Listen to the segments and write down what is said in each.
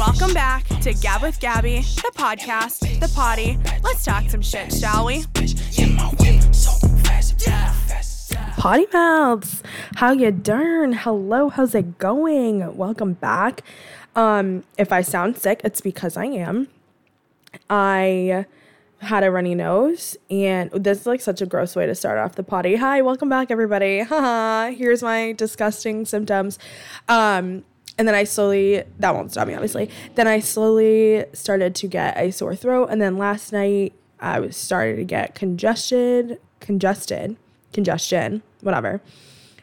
Welcome back to Gab with Gabby, the podcast, the potty. Let's talk some shit, shall we? Potty mouths, how you darn? Hello, how's it going? Welcome back. Um, if I sound sick, it's because I am. I had a runny nose, and this is like such a gross way to start off the potty. Hi, welcome back, everybody. Haha, here's my disgusting symptoms. Um, and then I slowly, that won't stop me, obviously. Then I slowly started to get a sore throat, and then last night I was started to get congested, congested, congestion, whatever.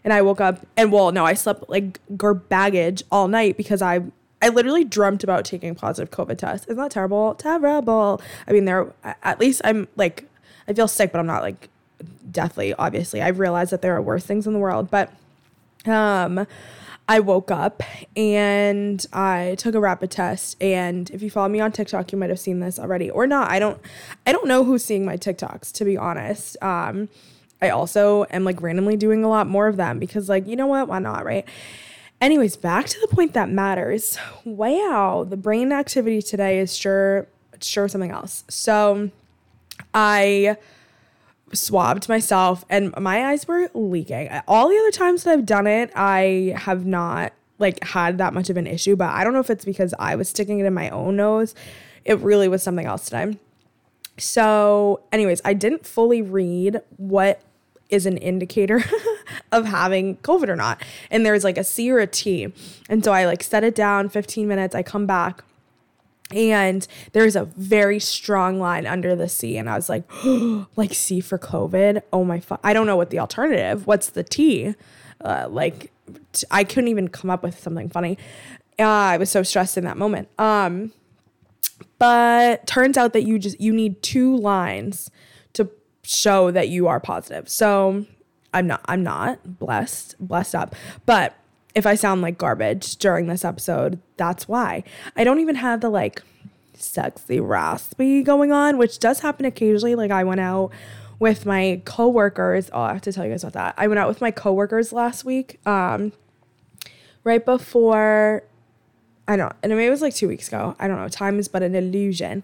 And I woke up, and well, no, I slept like garbage all night because I I literally dreamt about taking positive COVID tests. Isn't that terrible? Terrible. I mean, there at least I'm like I feel sick, but I'm not like deathly. Obviously, I've realized that there are worse things in the world. But um, I woke up and I took a rapid test. And if you follow me on TikTok, you might have seen this already or not. I don't. I don't know who's seeing my TikToks to be honest. Um, I also am like randomly doing a lot more of them because like you know what? Why not? Right. Anyways, back to the point that matters. Wow, the brain activity today is sure sure something else. So I swabbed myself and my eyes were leaking. All the other times that I've done it, I have not like had that much of an issue, but I don't know if it's because I was sticking it in my own nose. It really was something else today. So, anyways, I didn't fully read what is an indicator of having COVID or not. And there's like a C or a T. And so I like set it down 15 minutes. I come back and there's a very strong line under the C. And I was like, like C for COVID. Oh my, fu- I don't know what the alternative. What's the T? Uh, like, t- I couldn't even come up with something funny. Uh, I was so stressed in that moment. Um, but turns out that you just you need two lines to show that you are positive. So I'm not I'm not blessed, blessed up. But if I sound like garbage during this episode, that's why. I don't even have the like sexy raspy going on, which does happen occasionally. Like I went out with my coworkers. Oh, I have to tell you guys about that. I went out with my coworkers last week. Um right before I don't know, and it was like two weeks ago. I don't know. Time is but an illusion.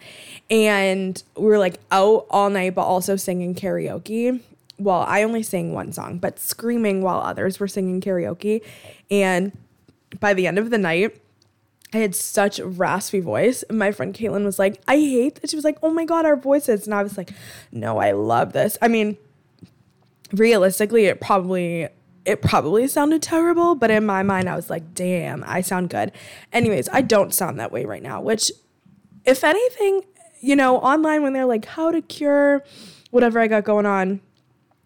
And we were like out all night, but also singing karaoke. Well, I only sang one song, but screaming while others were singing karaoke. And by the end of the night, I had such a raspy voice. My friend Caitlin was like, I hate that. She was like, oh my God, our voices. And I was like, no, I love this. I mean, realistically, it probably it probably sounded terrible, but in my mind, I was like, damn, I sound good. Anyways, I don't sound that way right now, which, if anything, you know, online when they're like, how to cure whatever I got going on,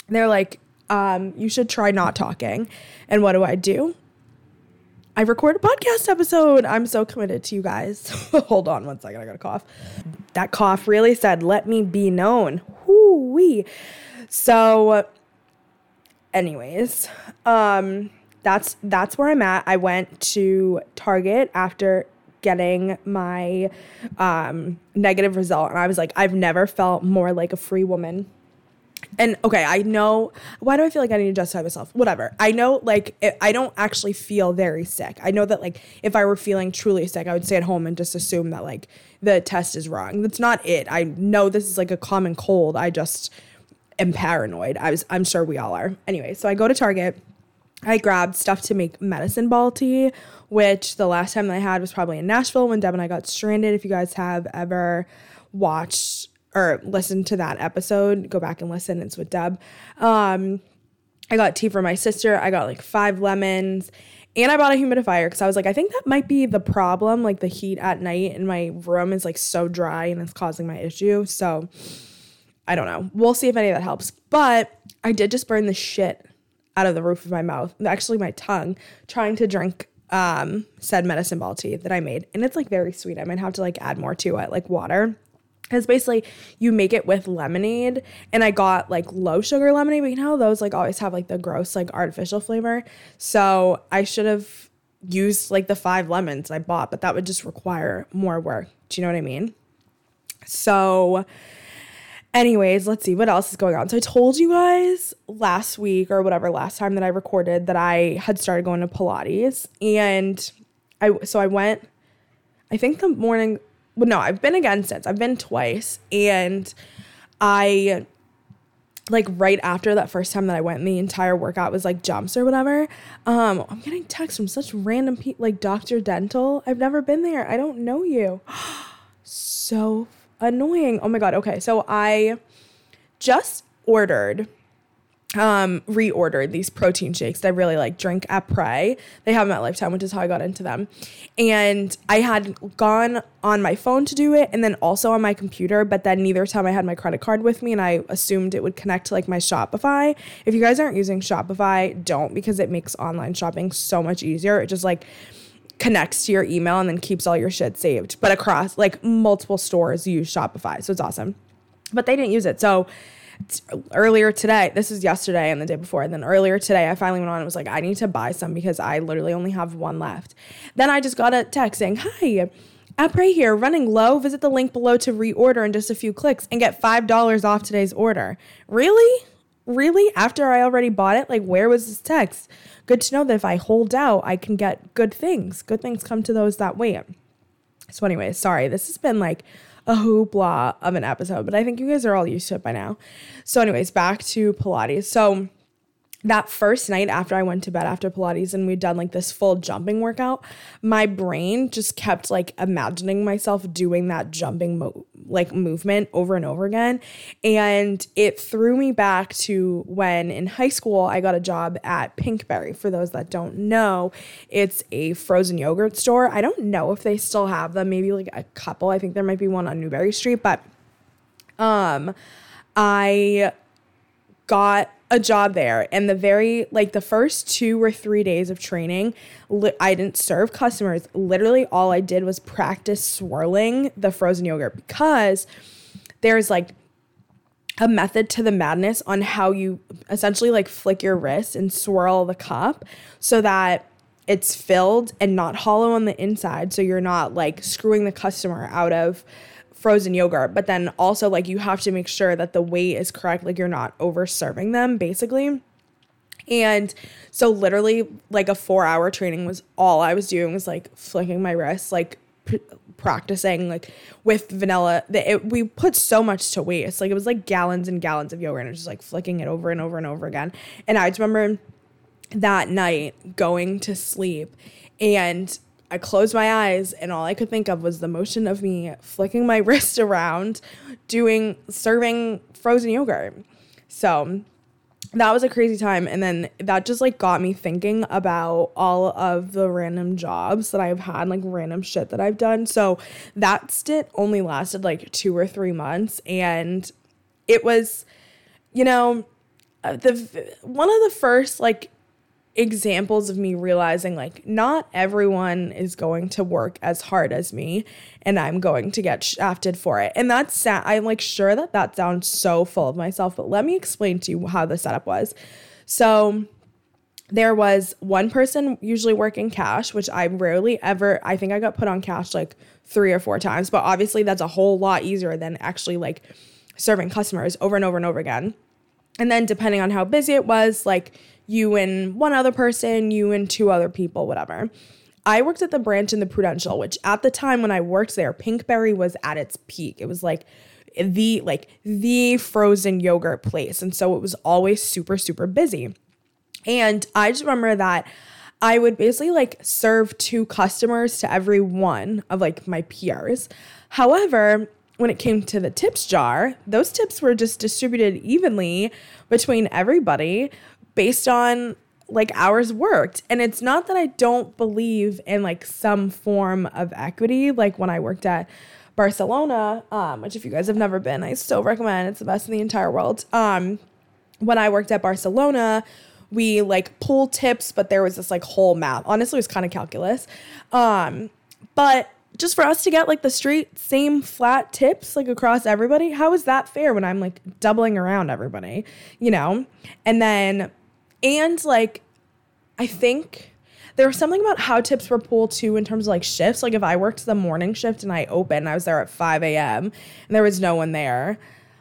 they're like, um, you should try not talking. And what do I do? I record a podcast episode. I'm so committed to you guys. Hold on one second. I got a cough. That cough really said, let me be known. Whoo wee. So, anyways, um, that's that's where I'm at. I went to Target after getting my um, negative result, and I was like, I've never felt more like a free woman. And okay, I know. Why do I feel like I need to justify myself? Whatever. I know, like, it, I don't actually feel very sick. I know that, like, if I were feeling truly sick, I would stay at home and just assume that, like, the test is wrong. That's not it. I know this is like a common cold. I just am paranoid. I was I'm sure we all are. Anyway, so I go to Target. I grabbed stuff to make medicine ball tea, which the last time I had was probably in Nashville when Deb and I got stranded. If you guys have ever watched or listen to that episode, go back and listen. It's with Deb. Um, I got tea for my sister. I got like five lemons. And I bought a humidifier because I was like, I think that might be the problem. Like the heat at night in my room is like so dry and it's causing my issue. So I don't know. We'll see if any of that helps. But I did just burn the shit out of the roof of my mouth, actually my tongue, trying to drink um said medicine ball tea that I made. And it's like very sweet. I might have to like add more to it, like water. Because basically you make it with lemonade. And I got like low sugar lemonade, but you know those like always have like the gross, like artificial flavor. So I should have used like the five lemons I bought, but that would just require more work. Do you know what I mean? So Anyways, let's see what else is going on. So I told you guys last week or whatever last time that I recorded that I had started going to Pilates and I so I went I think the morning, no, I've been again since. I've been twice. And I, like, right after that first time that I went, the entire workout was like jumps or whatever. Um, I'm getting texts from such random people, like Dr. Dental. I've never been there. I don't know you. so annoying. Oh my God. Okay. So I just ordered um reordered these protein shakes that I really like drink at Pray. They have them at Lifetime, which is how I got into them. And I had gone on my phone to do it and then also on my computer, but then neither time I had my credit card with me and I assumed it would connect to like my Shopify. If you guys aren't using Shopify, don't because it makes online shopping so much easier. It just like connects to your email and then keeps all your shit saved. But across like multiple stores use Shopify. So it's awesome. But they didn't use it. So earlier today, this is yesterday and the day before, and then earlier today, I finally went on and was like, I need to buy some because I literally only have one left. Then I just got a text saying, Hi, at Pray here, running low. Visit the link below to reorder in just a few clicks and get $5 off today's order. Really? Really? After I already bought it? Like, where was this text? Good to know that if I hold out, I can get good things. Good things come to those that wait. So, anyway, sorry. This has been like a hoopla of an episode, but I think you guys are all used to it by now. So, anyways, back to Pilates. So, that first night after I went to bed after Pilates and we'd done like this full jumping workout, my brain just kept like imagining myself doing that jumping mo- like movement over and over again. And it threw me back to when in high school I got a job at Pinkberry. For those that don't know, it's a frozen yogurt store. I don't know if they still have them, maybe like a couple. I think there might be one on Newbury Street, but um I got a job there. And the very like the first two or three days of training li- i didn't serve customers. Literally all i did was practice swirling the frozen yogurt because there's like a method to the madness on how you essentially like flick your wrist and swirl the cup so that it's filled and not hollow on the inside. So you're not like screwing the customer out of frozen yogurt, but then also like you have to make sure that the weight is correct, like you're not over serving them basically. And so literally like a 4-hour training was all I was doing was like flicking my wrists, like practicing like with vanilla. The, it, we put so much to waste. Like it was like gallons and gallons of yogurt and just like flicking it over and over and over again. And I just remember that night going to sleep and I closed my eyes and all I could think of was the motion of me flicking my wrist around doing serving frozen yogurt. So that was a crazy time and then that just like got me thinking about all of the random jobs that I've had like random shit that I've done. So that stint only lasted like 2 or 3 months and it was you know uh, the one of the first like examples of me realizing like not everyone is going to work as hard as me and I'm going to get shafted for it. And that's I'm like sure that that sounds so full of myself, but let me explain to you how the setup was. So there was one person usually working cash, which I rarely ever I think I got put on cash like 3 or 4 times, but obviously that's a whole lot easier than actually like serving customers over and over and over again. And then depending on how busy it was, like you and one other person, you and two other people, whatever. I worked at the branch in the Prudential, which at the time when I worked there, Pinkberry was at its peak. It was like the like the frozen yogurt place. And so it was always super, super busy. And I just remember that I would basically like serve two customers to every one of like my peers. However, when it came to the tips jar, those tips were just distributed evenly between everybody based on like hours worked. And it's not that I don't believe in like some form of equity. Like when I worked at Barcelona, um, which if you guys have never been, I still recommend. It's the best in the entire world. Um, when I worked at Barcelona, we like pull tips, but there was this like whole map. Honestly, it was kind of calculus. Um, but just for us to get like the straight same flat tips like across everybody, how is that fair when I'm like doubling around everybody, you know? And then and like, I think there was something about how tips were pulled too in terms of like shifts. Like if I worked the morning shift and I opened, I was there at 5 a.m. and there was no one there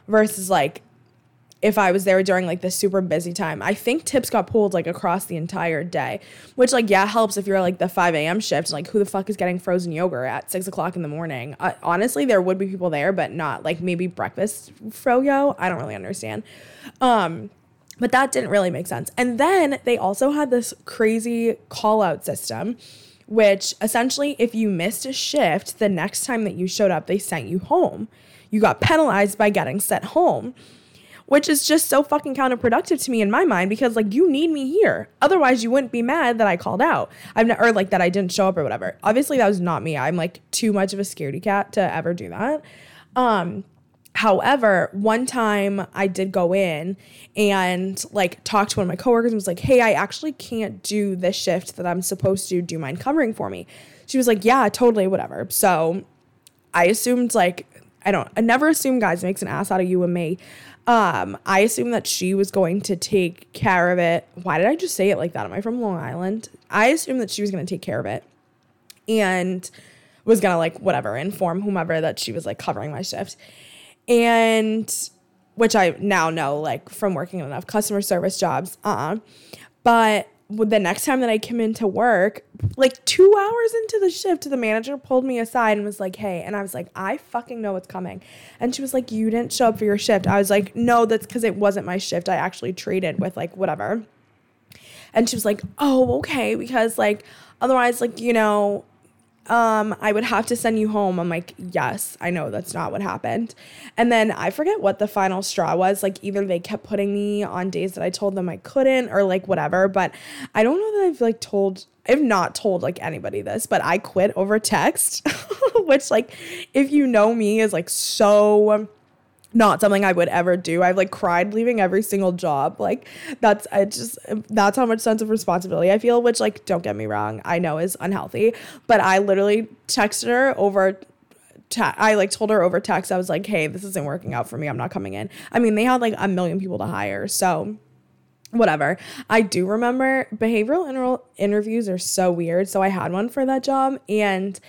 versus like if I was there during like the super busy time. I think tips got pulled like across the entire day, which like yeah helps if you're like the 5 a.m. shift. Like who the fuck is getting frozen yogurt at six o'clock in the morning? Uh, honestly, there would be people there, but not like maybe breakfast froyo. I don't really understand. Um, but that didn't really make sense. And then they also had this crazy call out system, which essentially, if you missed a shift, the next time that you showed up, they sent you home. You got penalized by getting sent home, which is just so fucking counterproductive to me in my mind because, like, you need me here. Otherwise, you wouldn't be mad that I called out. I've ne- or like that I didn't show up or whatever. Obviously, that was not me. I'm like too much of a scaredy cat to ever do that. Um, However, one time I did go in and like talk to one of my coworkers and was like, "Hey, I actually can't do this shift that I'm supposed to. Do you mind covering for me?" She was like, "Yeah, totally, whatever." So I assumed like I don't. I never assume guys makes an ass out of you and me. Um, I assumed that she was going to take care of it. Why did I just say it like that? Am I from Long Island? I assumed that she was going to take care of it, and was gonna like whatever inform whomever that she was like covering my shift and which I now know like from working enough customer service jobs. Uh, uh but the next time that I came into work, like two hours into the shift, the manager pulled me aside and was like, "Hey," and I was like, "I fucking know what's coming," and she was like, "You didn't show up for your shift." I was like, "No, that's because it wasn't my shift. I actually traded with like whatever." And she was like, "Oh, okay," because like otherwise, like you know, um, I would have to send you home. I'm like, yes, I know that's not what happened. And then I forget what the final straw was. Like, either they kept putting me on days that I told them I couldn't or like whatever. But I don't know that I've like told, I've not told like anybody this, but I quit over text, which, like, if you know me, is like so not something I would ever do. I've like cried leaving every single job. Like that's I just that's how much sense of responsibility I feel, which like don't get me wrong, I know is unhealthy, but I literally texted her over I like told her over text I was like, "Hey, this isn't working out for me. I'm not coming in." I mean, they had like a million people to hire. So whatever. I do remember behavioral inter- interviews are so weird. So I had one for that job and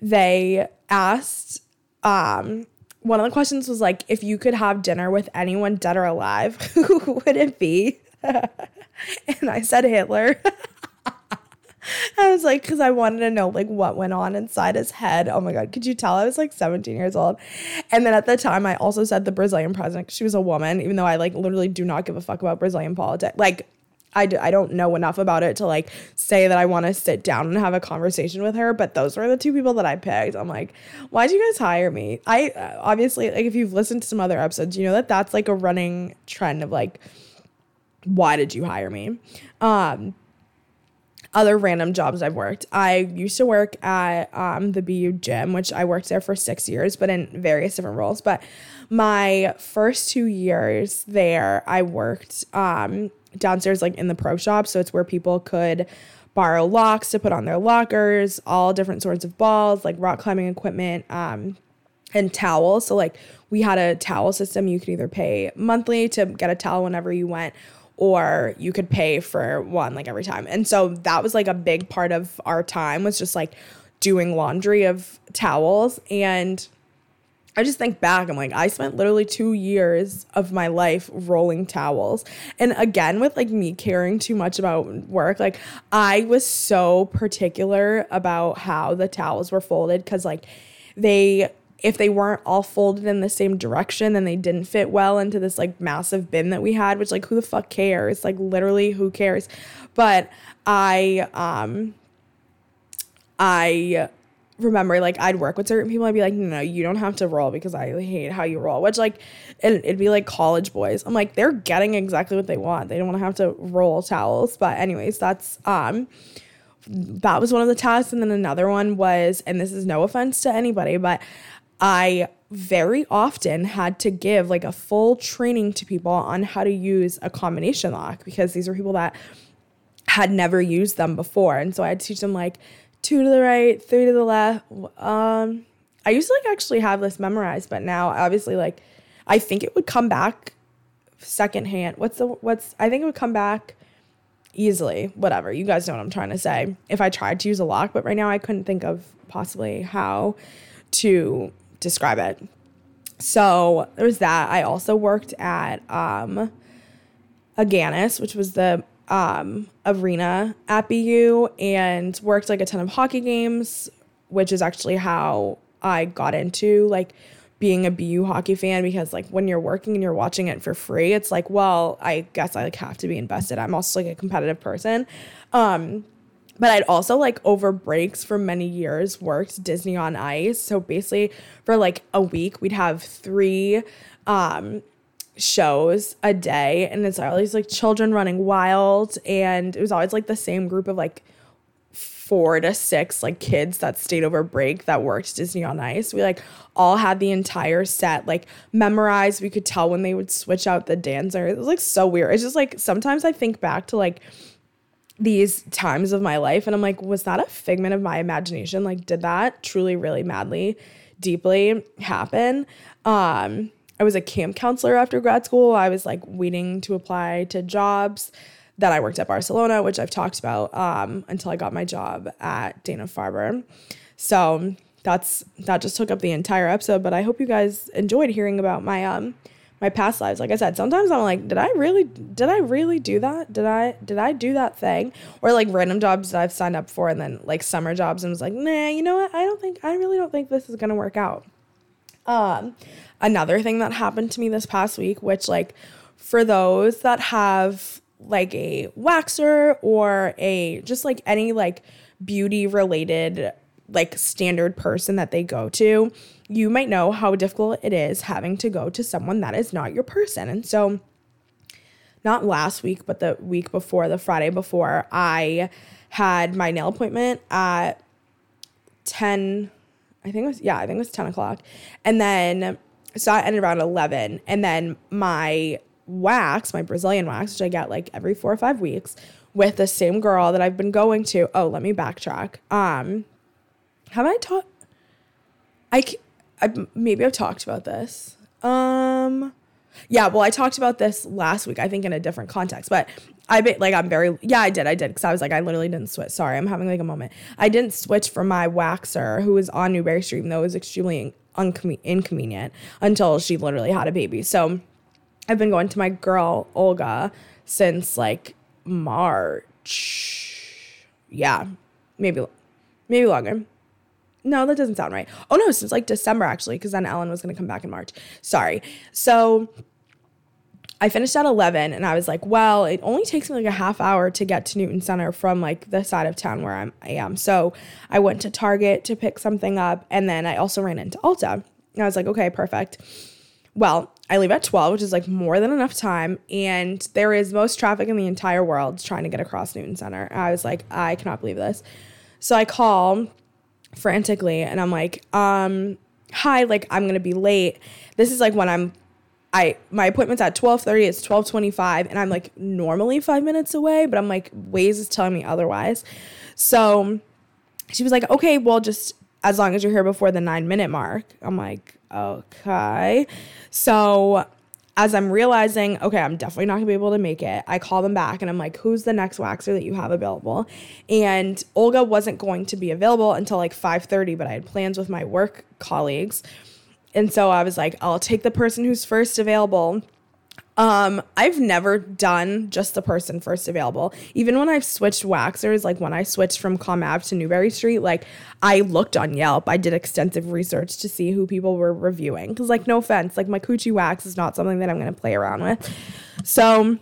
they asked um one of the questions was like, if you could have dinner with anyone dead or alive, who would it be? and I said Hitler. I was like, because I wanted to know like what went on inside his head. Oh my god, could you tell I was like 17 years old? And then at the time, I also said the Brazilian president. She was a woman, even though I like literally do not give a fuck about Brazilian politics. Like I d- I don't know enough about it to like say that I want to sit down and have a conversation with her, but those were the two people that I picked. I'm like, why'd you guys hire me? I uh, obviously, like, if you've listened to some other episodes, you know that that's like a running trend of like, why did you hire me? Um, other random jobs I've worked. I used to work at um, the BU gym, which I worked there for six years, but in various different roles. But my first two years there, I worked um, downstairs like in the pro shop. So it's where people could borrow locks to put on their lockers all different sorts of balls like rock climbing equipment um, and towels. So like we had a towel system. You could either pay monthly to get a towel whenever you went or you could pay for one like every time. And so that was like a big part of our time was just like doing laundry of towels. And I just think back, I'm like, I spent literally two years of my life rolling towels. And again, with like me caring too much about work, like I was so particular about how the towels were folded because, like, they, if they weren't all folded in the same direction, then they didn't fit well into this like massive bin that we had, which, like, who the fuck cares? Like, literally, who cares? But I, um, I remember like I'd work with certain people, I'd be like, no, no, you don't have to roll because I hate how you roll. Which like it, it'd be like college boys. I'm like, they're getting exactly what they want. They don't want to have to roll towels. But anyways, that's um that was one of the tasks. And then another one was, and this is no offense to anybody, but I very often had to give like a full training to people on how to use a combination lock because these were people that had never used them before. And so I had to teach them like two to the right, three to the left. Um, I used to like actually have this memorized, but now obviously like I think it would come back secondhand. What's the what's I think it would come back easily. Whatever. You guys know what I'm trying to say. If I tried to use a lock, but right now I couldn't think of possibly how to describe it. so there was that. I also worked at um, Agganis, which was the um, arena at BU, and worked like a ton of hockey games, which is actually how I got into like being a BU hockey fan because like when you're working and you're watching it for free, it's like, well, I guess I like have to be invested. I'm also like a competitive person. Um, but I'd also like over breaks for many years worked Disney on Ice. So basically for like a week we'd have three um shows a day and it's always like children running wild and it was always like the same group of like four to six like kids that stayed over break that worked Disney on Ice. We like all had the entire set like memorized. We could tell when they would switch out the dancer. It was like so weird. It's just like sometimes I think back to like these times of my life and I'm like, was that a figment of my imagination? Like, did that truly, really madly, deeply happen? Um, I was a camp counselor after grad school. I was like waiting to apply to jobs that I worked at Barcelona, which I've talked about um, until I got my job at Dana Farber. So that's that just took up the entire episode. But I hope you guys enjoyed hearing about my um my past lives. Like I said, sometimes I'm like, did I really did I really do that? Did I did I do that thing? Or like random jobs that I've signed up for and then like summer jobs and was like, nah, you know what? I don't think I really don't think this is gonna work out. Um another thing that happened to me this past week, which like for those that have like a waxer or a just like any like beauty related like standard person that they go to, you might know how difficult it is having to go to someone that is not your person. And so not last week, but the week before, the Friday before, I had my nail appointment at 10, I think it was, yeah, I think it was 10 o'clock. And then, so I ended around 11. And then my wax, my Brazilian wax, which I get like every four or five weeks with the same girl that I've been going to. Oh, let me backtrack. Um, have I talked? I, I maybe I've talked about this. Um, yeah, well, I talked about this last week, I think in a different context, but I be, like I'm very yeah, I did, I did because I was like I literally didn't switch. Sorry, I'm having like a moment. I didn't switch from my waxer who was on Newbury Street, though it was extremely inconvenient until she literally had a baby. So I've been going to my girl Olga since like March. Yeah, maybe maybe longer. No, that doesn't sound right. Oh no, since like December actually, because then Ellen was gonna come back in March. Sorry. So I finished at 11 and I was like, well, it only takes me like a half hour to get to Newton Center from like the side of town where I'm, I am. So I went to Target to pick something up and then I also ran into Ulta. And I was like, okay, perfect. Well, I leave at 12, which is like more than enough time. And there is most traffic in the entire world trying to get across Newton Center. And I was like, I cannot believe this. So I call frantically and I'm like, um, hi, like I'm gonna be late. This is like when I'm I my appointment's at 12:30, it's 12:25 and I'm like normally 5 minutes away, but I'm like Waze is telling me otherwise. So she was like, "Okay, well just as long as you're here before the 9 minute mark." I'm like, "Okay." So as I'm realizing, okay, I'm definitely not gonna be able to make it, I call them back and I'm like, who's the next waxer that you have available? And Olga wasn't going to be available until like 5:30, but I had plans with my work colleagues. And so I was like, I'll take the person who's first available um, I've never done just the person first available. Even when I've switched waxers, like when I switched from Comm Ave to Newbury Street, like I looked on Yelp. I did extensive research to see who people were reviewing. Cause like no offense, like my coochie wax is not something that I'm gonna play around with. So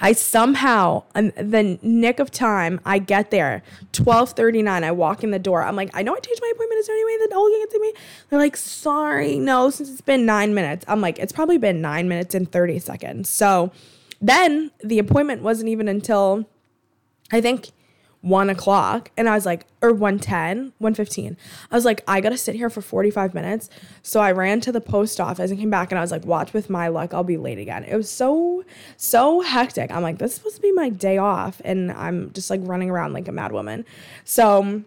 I somehow, in the nick of time, I get there, 1239, I walk in the door. I'm like, I know I changed my appointment. Is there any way that Olga can see me? They're like, sorry, no, since it's been nine minutes. I'm like, it's probably been nine minutes and 30 seconds. So then the appointment wasn't even until, I think, one o'clock and I was like, or 110, 115. I was like, I gotta sit here for 45 minutes. So I ran to the post office and came back and I was like, watch with my luck, I'll be late again. It was so, so hectic. I'm like, this is supposed to be my day off. And I'm just like running around like a mad woman. So,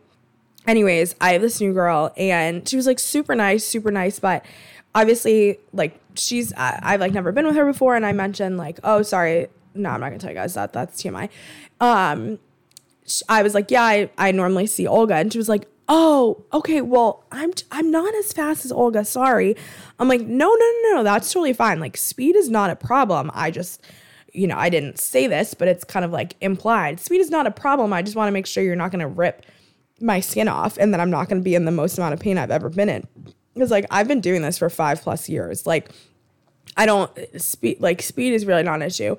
anyways, I have this new girl and she was like super nice, super nice, but obviously, like, she's, I, I've like never been with her before. And I mentioned, like, oh, sorry. No, I'm not gonna tell you guys that. That's TMI. Um, I was like, yeah, I, I normally see Olga. And she was like, oh, okay, well, I'm I'm not as fast as Olga. Sorry. I'm like, no, no, no, no, that's totally fine. Like speed is not a problem. I just, you know, I didn't say this, but it's kind of like implied. Speed is not a problem. I just want to make sure you're not going to rip my skin off and that I'm not going to be in the most amount of pain I've ever been in. Because like I've been doing this for five plus years. Like I don't speed like speed is really not an issue.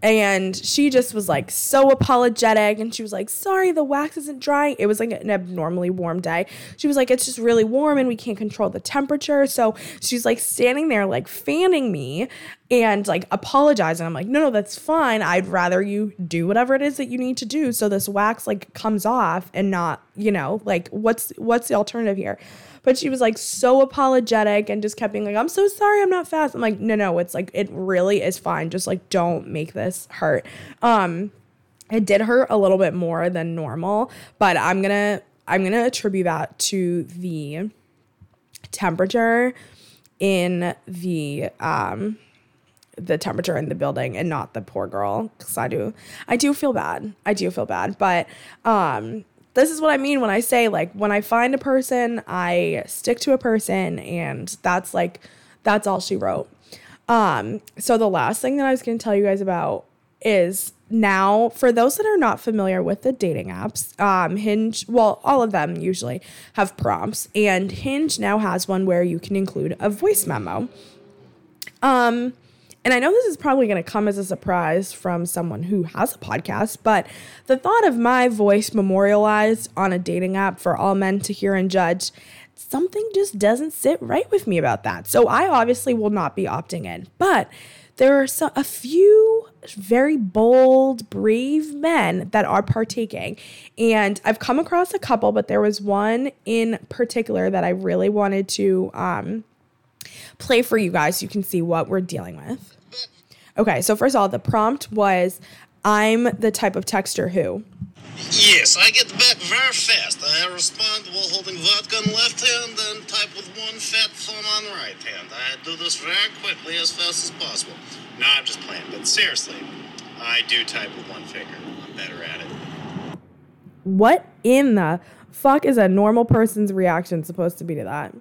And she just was like so apologetic and she was like, sorry, the wax isn't drying. It was like an abnormally warm day. She was like, it's just really warm and we can't control the temperature. So she's like standing there, like fanning me and like apologize. And I'm like, no, no, that's fine. I'd rather you do whatever it is that you need to do so this wax like comes off and not, you know, like what's what's the alternative here? But she was like so apologetic and just kept being like, I'm so sorry, I'm not fast. I'm like, no, no, it's like it really is fine. Just like don't make this hurt. Um, it did hurt a little bit more than normal, but I'm gonna I'm gonna attribute that to the temperature in the um the temperature in the building and not the poor girl because i do i do feel bad i do feel bad but um this is what I mean when I say like when I find a person, I stick to a person and that's like that's all she wrote. Um so the last thing that I was going to tell you guys about is now for those that are not familiar with the dating apps, um Hinge, well all of them usually have prompts and Hinge now has one where you can include a voice memo. Um and I know this is probably going to come as a surprise from someone who has a podcast, but the thought of my voice memorialized on a dating app for all men to hear and judge, something just doesn't sit right with me about that. So I obviously will not be opting in. But there are so, a few very bold, brave men that are partaking. And I've come across a couple, but there was one in particular that I really wanted to um, play for you guys so you can see what we're dealing with. Okay, so first of all, the prompt was I'm the type of texter who. Yes, I get back very fast. I respond while holding vodka in left hand and type with one fat thumb on right hand. I do this very quickly, as fast as possible. No, I'm just playing, but seriously, I do type with one finger. I'm better at it. What in the fuck is a normal person's reaction supposed to be to that?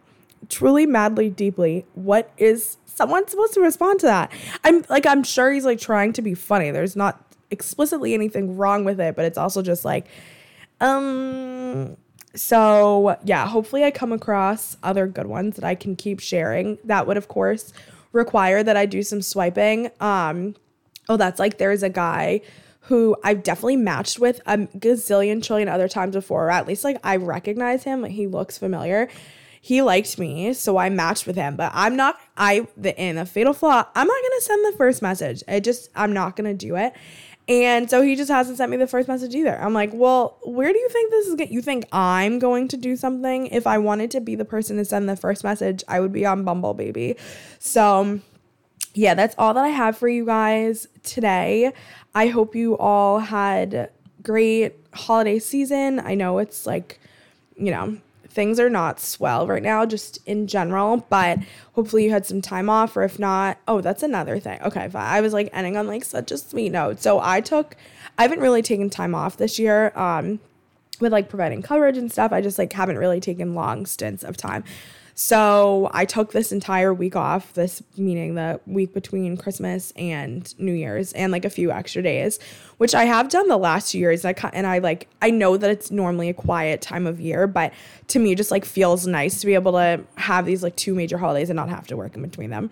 Truly, madly, deeply, what is someone supposed to respond to that? I'm like, I'm sure he's like trying to be funny. There's not explicitly anything wrong with it, but it's also just like, um, so yeah, hopefully I come across other good ones that I can keep sharing. That would, of course, require that I do some swiping. Um, oh, that's like there's a guy who I've definitely matched with a gazillion trillion other times before, or at least like I recognize him, he looks familiar he liked me, so I matched with him. But I'm not. I the in a fatal flaw. I'm not gonna send the first message. I just I'm not gonna do it. And so he just hasn't sent me the first message either. I'm like, well, where do you think this is going? You think I'm going to do something? If I wanted to be the person to send the first message, I would be on Bumble, baby. So, yeah, that's all that I have for you guys today. I hope you all had great holiday season. I know it's like, you know, things are not swell right now, just in general. But hopefully you had some time off, or if not, oh, that's another thing. Okay, fine. I was like ending on like such a sweet note. So I took, I haven't really taken time off this year. Um, with like providing coverage and stuff, I just like haven't really taken long stints of time. So I took this entire week off, this meaning the week between Christmas and New Year's and like a few extra days, which I have done the last two years. I and I like I know that it's normally a quiet time of year, but to me just like feels nice to be able to have these like two major holidays and not have to work in between them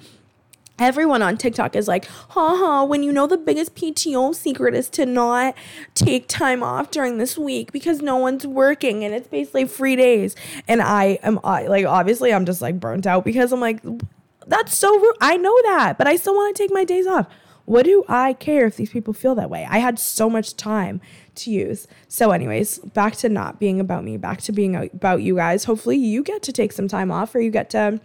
everyone on TikTok is like, haha, when you know the biggest PTO secret is to not take time off during this week because no one's working and it's basically free days. And I am like, obviously, I'm just like burnt out because I'm like, that's so rude. I know that, but I still want to take my days off. What do I care if these people feel that way? I had so much time to use. So, anyways, back to not being about me, back to being about you guys. Hopefully, you get to take some time off or you get to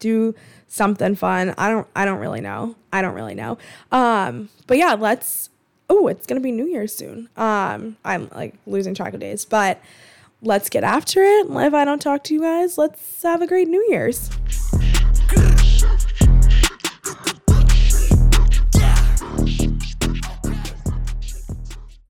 do something fun. I don't I don't really know. I don't really know. Um, but yeah, let's oh, it's gonna be New Year's soon. Um, I'm like losing track of days, but let's get after it. If I don't talk to you guys, let's have a great New Year's.